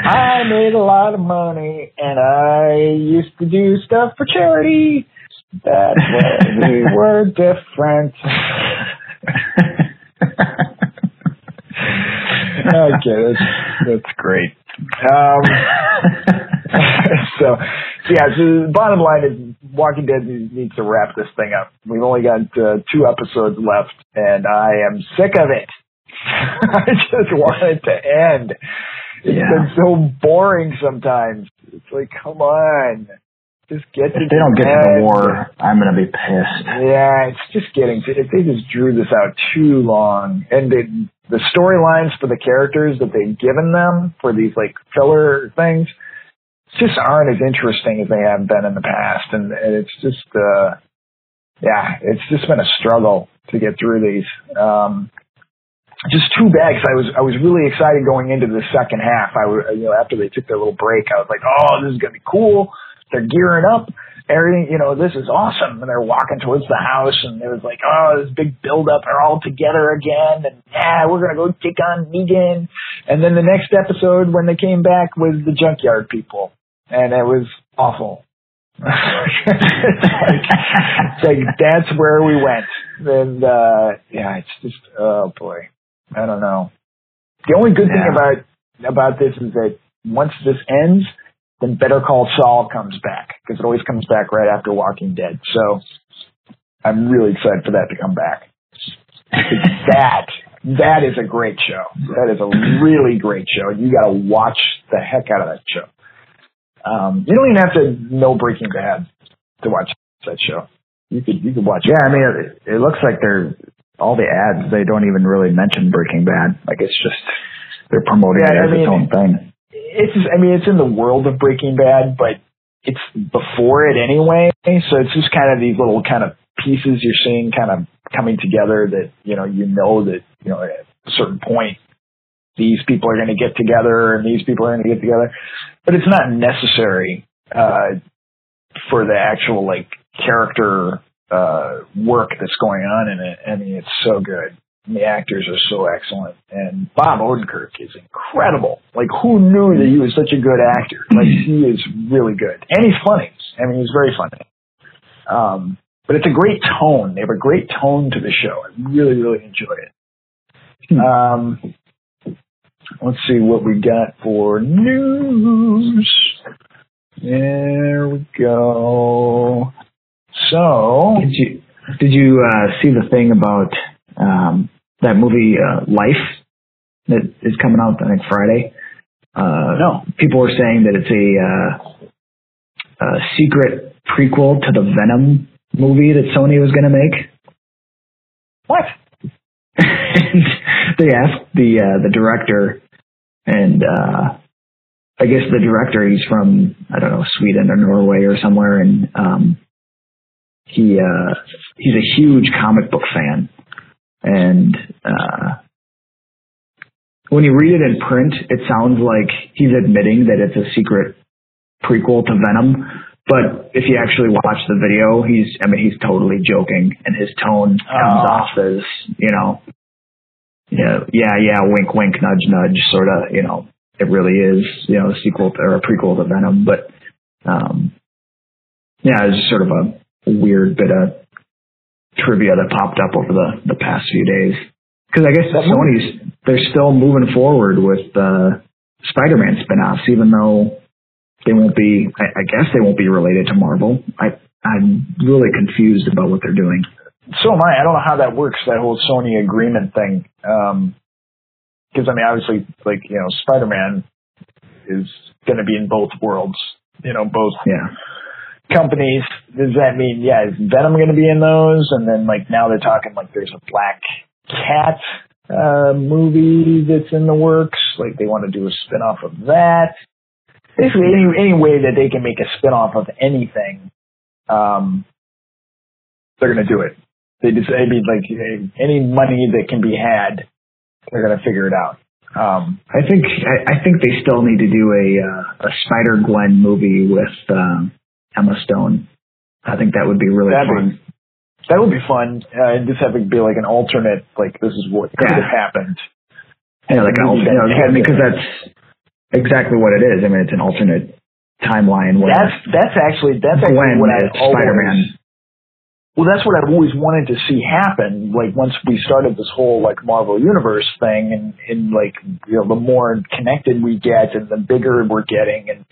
I made a lot of money, and I used to do stuff for charity. That's when we were different. okay, that's that's great. Um, so, so yeah, so the bottom line is Walking Dead needs to wrap this thing up. We've only got uh, two episodes left, and I am sick of it. I just want it to end. It's Yeah. been so boring sometimes. It's like, come on, just get If they don't get to the war, I'm gonna be pissed. Yeah, it's just getting to, if they just drew this out too long and the, the storylines for the characters that they've given them for these like filler things just aren't as interesting as they have been in the past. And, and it's just, uh, yeah, it's just been a struggle to get through these. Um, just too bad because I was I was really excited going into the second half. I was you know after they took their little break, I was like, oh, this is gonna be cool. They're gearing up. Everything, you know, this is awesome. And they're walking towards the house, and it was like, oh, this big build up. They're all together again, and yeah, we're gonna go take on Negan. And then the next episode, when they came back, was the junkyard people, and it was awful. it's like, like that's where we went. And uh yeah, it's just oh boy. I don't know. The only good thing about about this is that once this ends, then Better Call Saul comes back because it always comes back right after Walking Dead. So I'm really excited for that to come back. that that is a great show. That is a really great show. You got to watch the heck out of that show. Um, you don't even have to know Breaking Bad to watch that show. You could you could watch it. Yeah, I mean, it, it looks like they're all the ads. They don't even really mention Breaking Bad. Like it's just they're promoting Yeah, it I as its own thing. It's I mean it's in the world of Breaking Bad, but it's before it anyway. So it's just kind of these little kind of pieces you're seeing kind of coming together that you know you know that you know at a certain point these people are going to get together and these people are going to get together, but it's not necessary uh, for the actual like character uh, work that's going on in it. I mean it's so good. And the actors are so excellent, and Bob Odenkirk is incredible. Like, who knew that he was such a good actor? Like, he is really good, and he's funny. I mean, he's very funny. Um, but it's a great tone. They have a great tone to the show. I really, really enjoy it. Um, let's see what we got for news. There we go. So, Did you did you uh, see the thing about um, that movie uh, Life that is coming out I think Friday? Uh, No. People were saying that it's a, uh, a secret prequel to the Venom movie that Sony was going to make. what? and they asked the uh, the director, and uh, I guess the director he's from I don't know Sweden or Norway or somewhere, and um, he uh, he's a huge comic book fan, and uh, when you read it in print, it sounds like he's admitting that it's a secret prequel to Venom. But if you actually watch the video, he's, I mean, he's totally joking and his tone comes Oh. off as, you know, yeah, yeah, yeah, wink, wink, nudge, nudge, sort of, you know, it really is, you know, a sequel to, or a prequel to Venom. But, um, yeah, it's just sort of a weird bit of trivia that popped up over the, the past few days. Cause I guess Sony's, they're still moving forward with, uh, Spider-Man spin-offs, even though they won't be, I, I guess they won't be related to Marvel. I, I'm really confused about what they're doing. So am I. I don't know how that works, that whole Sony agreement thing. Um 'cause I mean, obviously, like, you know, Spider-Man is going to be in both worlds, you know, both Yeah. Companies. Does that mean, yeah, is Venom going to be in those? And then, like, now they're talking like there's a Black Cat uh, movie that's in the works. Like, they want to do a spin-off of that. Basically, any, any way that they can make a spin-off of anything, um, they're going to do it. They just, I mean, like, any money that can be had, they're going to figure it out. Um, I think I, I think they still need to do a uh, a Spider Gwen movie with um, Emma Stone. I think that would be really That'd fun. be- that would be fun. Uh, and just have it be like an alternate, like this is what could Yeah. have happened. yeah, like an alternate, you know, that I mean, has because that's exactly what it is. I mean, it's an alternate timeline where That's that's actually that's actually Gwen what I Spider-Man. Well, that's what I've always wanted to see happen. Like once we started this whole like Marvel Universe thing, and and like you know the more connected we get, and the bigger we're getting, and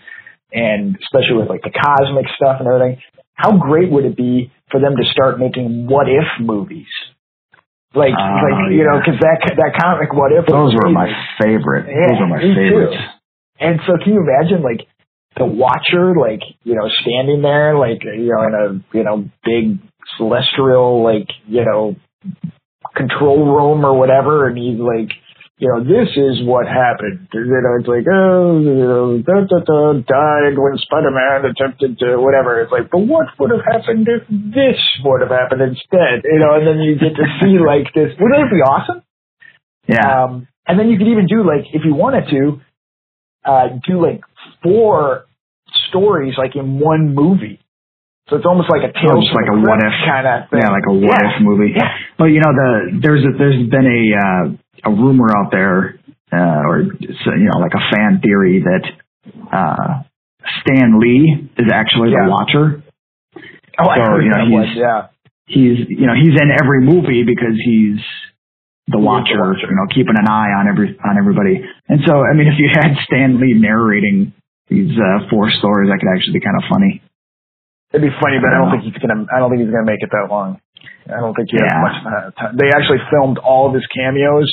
and especially with like the cosmic stuff and everything, how great would it be for them to start making what if movies? Like, Oh, like you know, because that that comic what if Those were my favorite. Yeah, Those were my me too. favorites. And so, can you imagine like the Watcher, like you know, standing there, like you know, in a you know big celestial, like you know, control room or whatever, and he's like, you know, this is what happened. You know, it's like, oh, you know, da, da, da, died when Spider-Man attempted to whatever. It's like, but what would have happened if this would have happened instead? You know, and then you get to see like this. Wouldn't it be awesome? Yeah. Um, and then you could even do like, if you wanted to, uh, do like four stories like in one movie. So it's almost like a Almost from like a what if. kind of thing. Yeah, like a what Yeah. if movie. Yeah. Well, you know, the there's a, there's been a uh, a rumor out there, uh, or you know, like a fan theory that uh, Stan Lee is actually Yeah. the Watcher. Oh, I heard you know, that one. Yeah. He's you know he's in every movie because he's the the Watcher, Watcher. you know, keeping an eye on every on everybody. And so, I mean, if you had Stan Lee narrating these uh, four stories, that could actually be kind of funny. It'd be funny, but I don't think he's gonna. I don't think he's gonna make it that long. I don't think he has Yeah. much uh, time. They actually filmed all of his cameos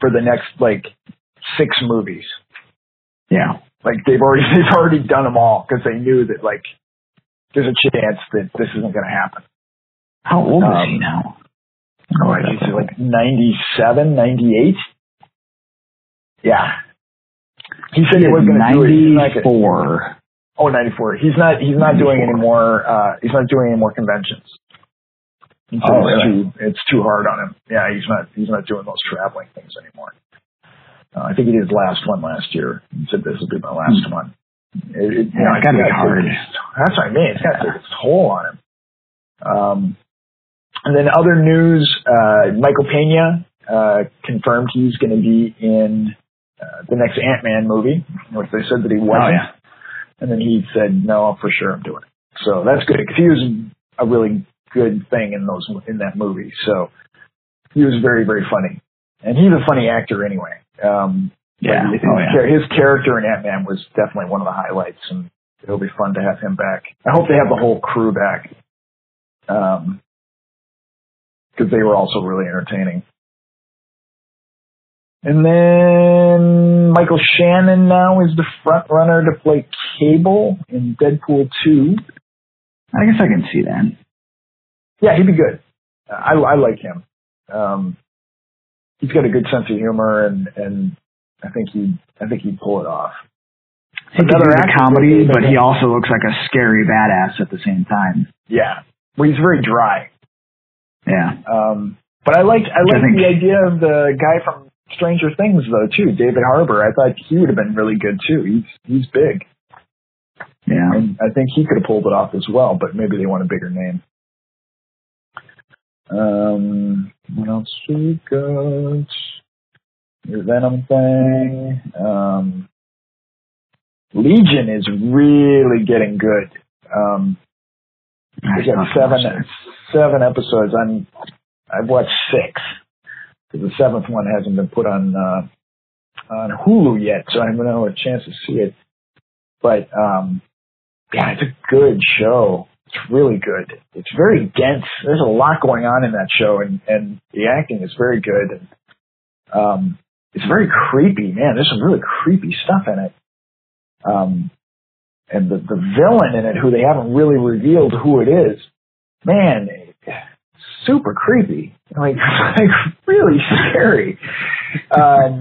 for the next like six movies. Yeah. Like they've already they've already done them all because they knew that like there's a chance that this isn't gonna happen. How old is Um, he now? Oh, I think he's like 97, 98. Yeah. He said he was going to do it. Gonna- Ninety-four. Oh, 94. He's not. He's not doing any more. Uh, he's not doing any more conventions. Oh, it's really? too. It's too hard on him. Yeah, he's not. He's not doing those traveling things anymore. Uh, I think he did his last one last year. He said this will be my last one. It, it, you Hmm. Yeah, know, it's gotta be gotta hard. That's what I mean. It's got to take its toll on him. Um, and then other news: uh, Michael Pena uh, confirmed he's going to be in uh, the next Ant Man movie, which they said that he wasn't. Oh yeah. And then he said, "No, for sure, I'm doing it." So that's good because he was a really good thing in those in that movie. So he was very very funny, and he's a funny actor anyway. Um, Yeah. his, Oh yeah. his character in Ant Man was definitely one of the highlights, and it'll be fun to have him back. I hope they have the whole crew back, um, because they were also really entertaining. And then Michael Shannon now is the front runner to play Cable in Deadpool 2. I guess I can see that. Yeah, he'd be good. I, I like him. Um, he's got a good sense of humor, and and I think he I think he'd pull it off. He can do the comedy, but he also looks like a scary badass at the same time. Yeah, well, he's very dry. Yeah. Um, but I like I Which I think- the idea of the guy from Stranger Things though too, David Harbour. I thought he would have been really good too. He's he's big, Yeah. and I think he could have pulled it off as well. But maybe they want a bigger name. Um, what else we got? Your Venom thing. Um, Legion is really getting good. Um, we got seven seven episodes. I'm I've watched six because the seventh one hasn't been put on uh, on Hulu yet, so I haven't had a chance to see it. But um, yeah, it's a good show. It's really good. It's very dense. There's a lot going on in that show, and and the acting is very good. And um, it's very creepy, man. There's some really creepy stuff in it. Um, and the the villain in it, who they haven't really revealed who it is, man, super creepy, like like really scary. Um,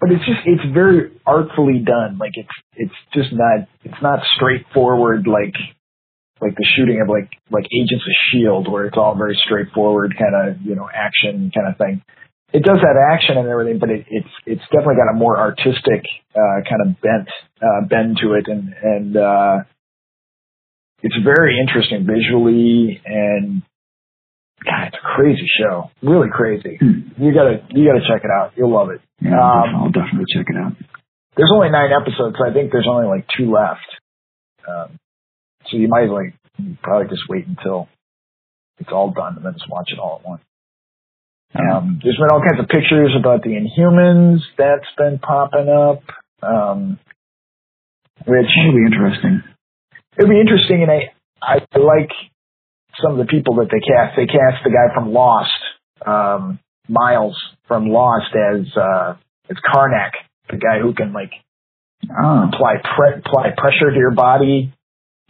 but it's just it's very artfully done. Like it's it's just not it's not straightforward like like the shooting of like like Agents of Shield, where it's all very straightforward kind of you know action kind of thing. It does have action and everything, but it, it's it's definitely got a more artistic uh, kind of bent uh, bend to it, and and uh, it's very interesting visually and God, it's a crazy show, really crazy. Hmm. You gotta you gotta check it out. You'll love it. Yeah, Um, I'll definitely check it out. There's only nine episodes. So I think there's only like two left. Um, so you might like probably just wait until it's all done and then just watch it all at once. Yeah. Um, there's been all kinds of pictures about the Inhumans that's been popping up, um, which That'll be interesting. it'd be interesting. And I, I like some of the people that they cast. They cast the guy from Lost, um, Miles from Lost as uh, as Karnak, the guy who can like Oh, apply pre- apply pressure to your body,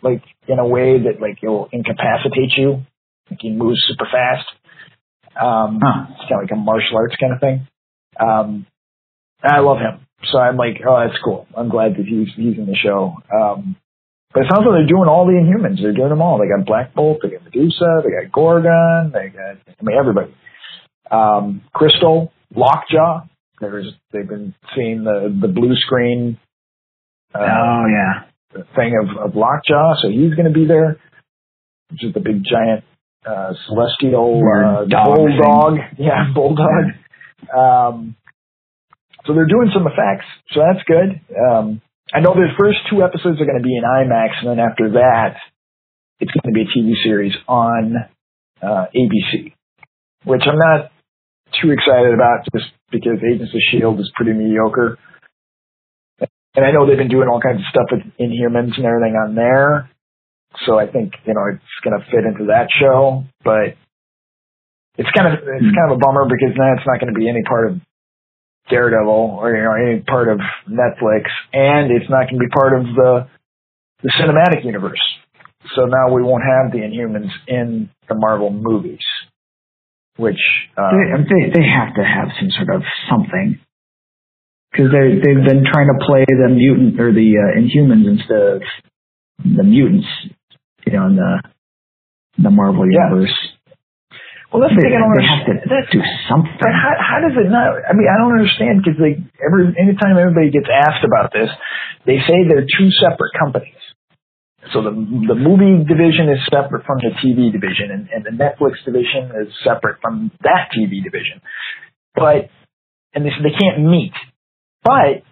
like in a way that like it'll incapacitate you. Like he moves super fast. Um, Huh. It's kind of like a martial arts kind of thing. Um, I love him, so I'm like, oh, that's cool. I'm glad that he's he's in the show. Um, but it sounds like they're doing all the Inhumans. They're doing them all. They got Black Bolt, they got Medusa, they got Gorgon, they got I mean everybody. Um, Crystal, Lockjaw. There's they've been seeing the the blue screen uh, oh yeah. thing of, of Lockjaw, so he's going to be there, which is the big giant uh, celestial uh, bulldog. Yeah, bulldog. Um, so they're doing some effects, so that's good. Um, I know the first two episodes are going to be in IMAX, and then after that, it's going to be a TV series on uh, ABC, which I'm not too excited about, just because Agents of Shield is pretty mediocre. And I know they've been doing all kinds of stuff with Inhumans and everything on there. So I think, you know, it's going to fit into that show, but it's kind of, it's kind of a bummer because now it's not going to be any part of Daredevil or, you know, any part of Netflix and it's not going to be part of the, the cinematic universe. So now we won't have the Inhumans in the Marvel movies, which, um, They, they they have to have some sort of something because they they've been trying to play the mutant or the uh, Inhumans instead of the mutants, you know, in the the Marvel Yeah. universe. Well, that's They, the thing I don't they have to understand. do something. But how, how does it not? I mean, I don't understand because they every anytime everybody gets asked about this, they say they're two separate companies. So the the movie division is separate from the TV division, and, and the Netflix division is separate from that TV division. But and they they can't meet. But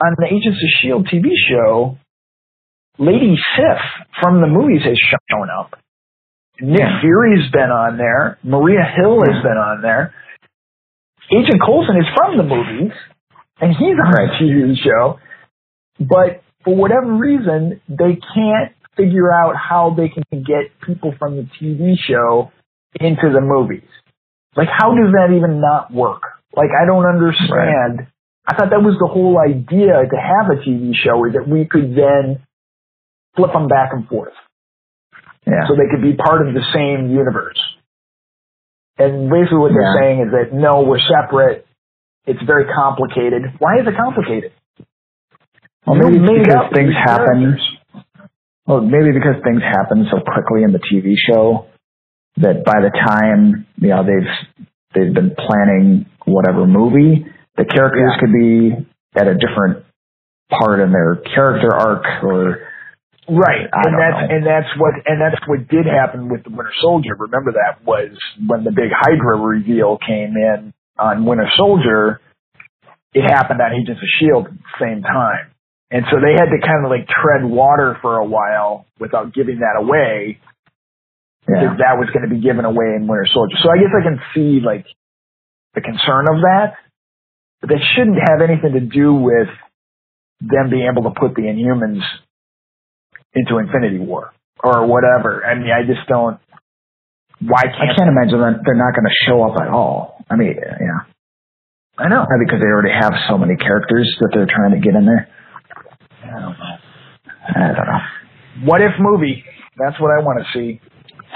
on the Agents of Shield TV show, Lady Sif from the movies has shown up. Nick Yeah. Fury's been on there. Maria Hill has been on there. Agent Coulson is from the movies, and he's on a TV show. But for whatever reason, they can't figure out how they can get people from the TV show into the movies. Like, how does that even not work? Like, I don't understand. I thought that was the whole idea to have a TV show is that we could then flip them back and forth yeah. so they could be part of the same universe. And basically what they're saying is that no, we're separate. It's very complicated. Why is it complicated? well, maybe because things happen. Well, maybe because things happen so quickly in the TV show that by the time you know they've they've been planning whatever movie, the characters Yeah. could be at a different part in their character arc or Right, I and that's know. and that's what and that's what did happen with the Winter Soldier. Remember that was when the big Hydra reveal came in on Winter Soldier. It happened on Agents of Shield at the same time, and so they had to kind of like tread water for a while without giving that away yeah. because that was going to be given away in Winter Soldier. So I guess I can see like the concern of that, but that shouldn't have anything to do with them being able to put the Inhumans into Infinity War or whatever. I mean, I just don't. Why can't I can't imagine that they're not going to show up at all. I mean, yeah, I know? Because they already have so many characters that they're trying to get in there. I don't know. I don't know. What if movie? That's what I want to see.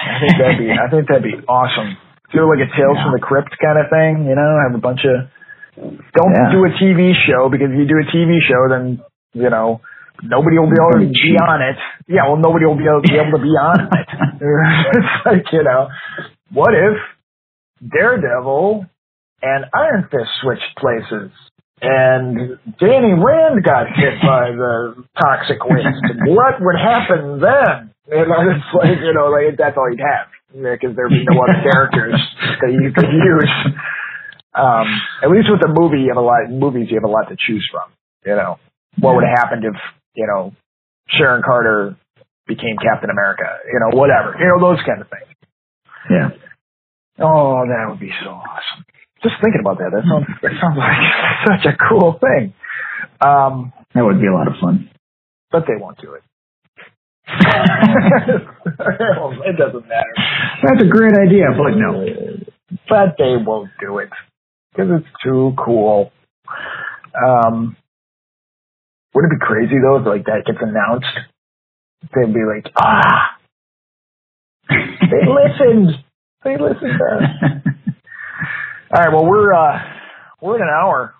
I think that'd be. I think that'd be awesome. Do like a Tales from the Crypt kind of thing. You know, have a bunch of. Don't Yeah. do a TV show because if you do a TV show, then you know nobody will be able to be on it. Yeah, well, nobody will be able, be able to be on it. it's like you know, what if Daredevil and Iron Fist switched places? And Danny Rand got hit by the toxic waste. what would happen then? You know, it's like, you know, like that's all you'd have. Because there'd be no other characters that you could use. Um, at least with the movie, you have a lot, movies, you have a lot to choose from. You know, what would have happened if, you know, Sharon Carter became Captain America? You know, whatever. You know, those kind of things. Yeah. Oh, that would be so awesome. Just thinking about that, that sounds that sounds like such a cool thing. Um, That would be a lot of fun. but they won't do it. It doesn't matter. That's a great idea, but no. But they won't do it because it's too cool. Um, would it be crazy though if like that gets announced? They'd be like, ah, they listened. They listened. All right. Well, we're uh, we're in an hour.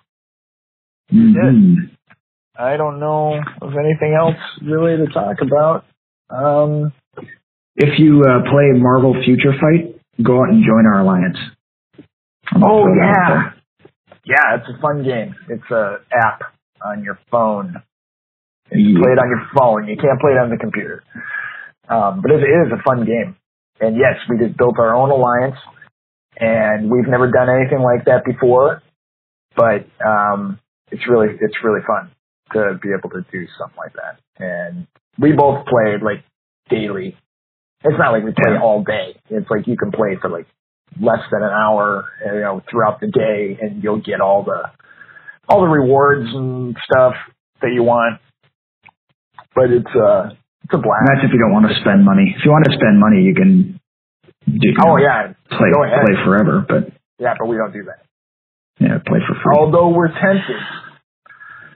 Mhm. I don't know of anything else really to talk about. Um, If you uh, play Marvel Future Fight, go out and join our alliance. Oh throw that out yeah, yeah. It's a fun game. It's a app on your phone. Yeah. play it on your phone. You can't play it on the computer. Um, but it is a fun game. And yes, we just built our own alliance, and we've never done anything like that before. But um, it's really it's really fun to be able to do something like that. And we both play like daily. It's not like we play all day. It's like you can play for like less than an hour, you know, throughout the day, and you'll get all the all the rewards and stuff that you want. But it's uh it's a blast. that's if you don't want to spend money. If you want to spend money, you can do Oh yeah, play play forever, but yeah, but we don't do that. yeah, play for free. Although we're tempted.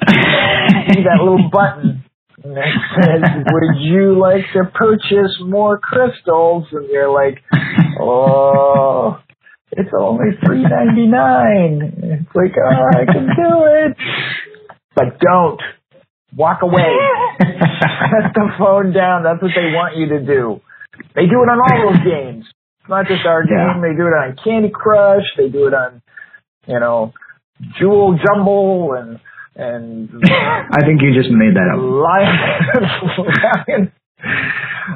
See that little button that says, "Would you like to purchase more crystals?" And you're like, "Oh, it's only three ninety nine. It's like, oh, I can do it, but don't walk away. Set the phone down. That's what they want you to do. They do it on all those games. It's not just our Yeah. game. They do it on Candy Crush. They do it on, you know, Jewel Jumble and and I think you just made that up. Lion, Lion,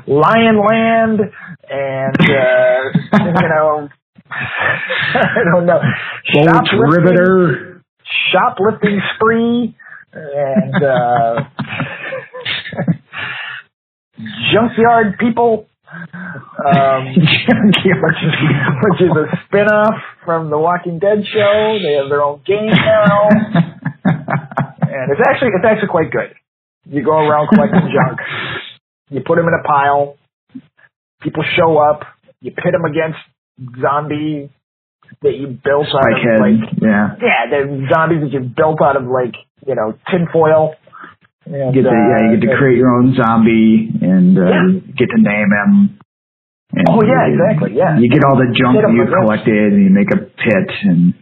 Lion Land, and uh, you know, I don't know, Bolt Shoplifting- Riveter. shoplifting spree, and uh, junkyard people. Um, which is, which is a spin-off from the Walking Dead show. They have their own game now, and it's actually it's actually quite good. You go around collecting junk. You put them in a pile. People show up. You pit them against zombie that you built out Spike of head. like yeah. yeah, the zombies that you built out of like you know tinfoil. And, You get to, yeah, you get to uh, create your own zombie and uh, Yeah. get to name him. And Oh, yeah, you- exactly, yeah. You get all the junk that you've collected, and you make a pit. And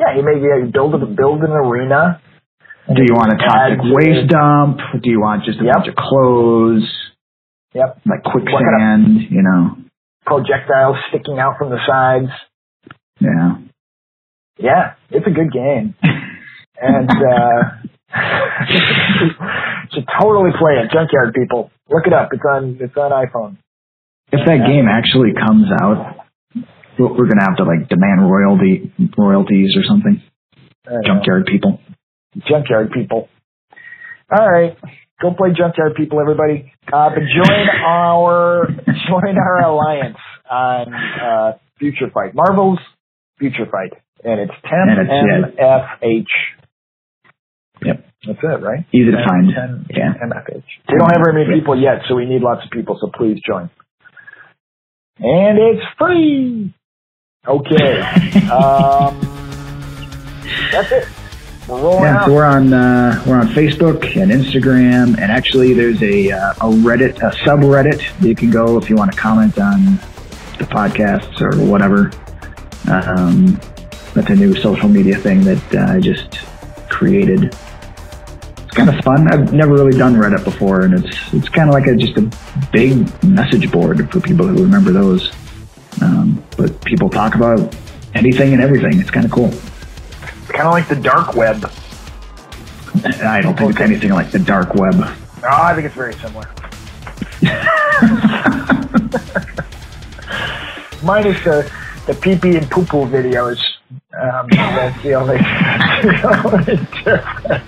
Yeah, you make yeah, you build a build an arena. do you want a toxic waste dump? Do you want just a Yep. bunch of clothes, Yep. like kind quicksand? You know, Projectiles sticking out from the sides. yeah. Yeah, it's a good game. and uh should totally play it. Junkyard people. Look it up. It's on it's on iPhone. If that game actually comes out, we're gonna have to like demand royalty royalties or something. Junkyard people. Junkyard people. All right. Go play Junkyard people, everybody. Uh, but join our join our alliance on uh, Future Fight. Marvel's Future Fight. And it's And it's- yeah. TEMFH. Yep. That's it, right? Easy to find. 10 Yeah. MFH. We don't have very many people yet, so we need lots of people, so please join. And it's free. Okay. um, that's it. We're Yeah, so we're on uh, we're on Facebook and Instagram, and actually there's a uh, a Reddit a subreddit that you can go if you want to comment on the podcasts or whatever. Um, that's a new social media thing that uh, I just created. It's kind of fun. I've never really done Reddit before, and it's it's kind of like a just a big message board for people who remember those. Um, but people talk about anything and everything. It's kind of cool. Kind of like the dark web. I don't think it's anything like the dark web. Oh, I think it's very similar. Minus the the pee pee and poo poo videos. Um, that's the only. the.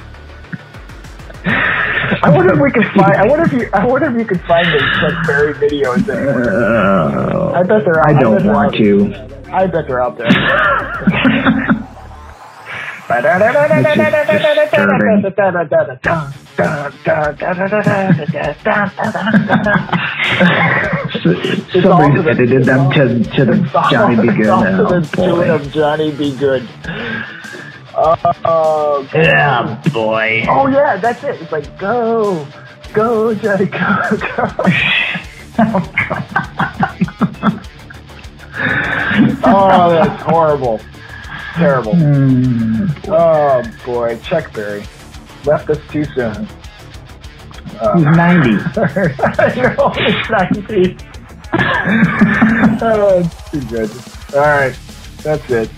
I wonder if we could find. I wonder if you. I wonder if you could find those like buried videos. Anywhere. Uh, I bet they're. I don't want to. I bet they're out there. Somebody edited them to, to the Johnny B. Goode. All to the tune of Johnny B. Goode. Oh, Yeah, boy. oh yeah, that's it. It's like go, go, Johnny, go, go. oh, that's horrible, terrible. Hmm. Oh boy, Chuck Berry left us too soon. He's Uh, 90. You're it's ninety. oh, too good. All right, that's it.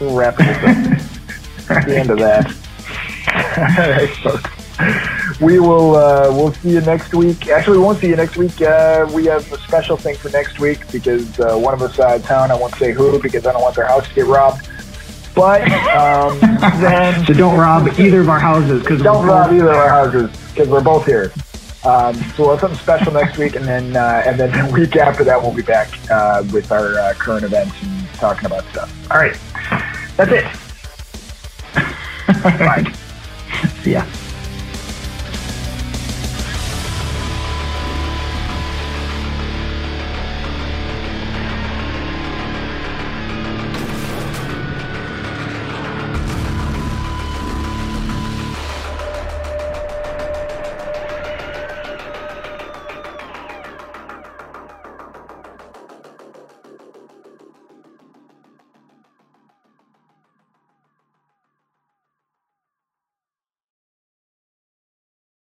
We'll wrap it up. the end of that. All right, folks. We will. Uh, we'll see you next week. Actually, we won't see you next week. Uh, we have a special thing for next week because uh, one of us out of town. I won't say who because I don't want their house to get robbed. But um, then So don't rob either of our houses because don't rob either of our houses because we're both here. Um, so we'll have something special next week, and then uh, and then the week after that we'll be back uh, with our uh, current events and talking about stuff. All right, that's it. Bye. Yeah.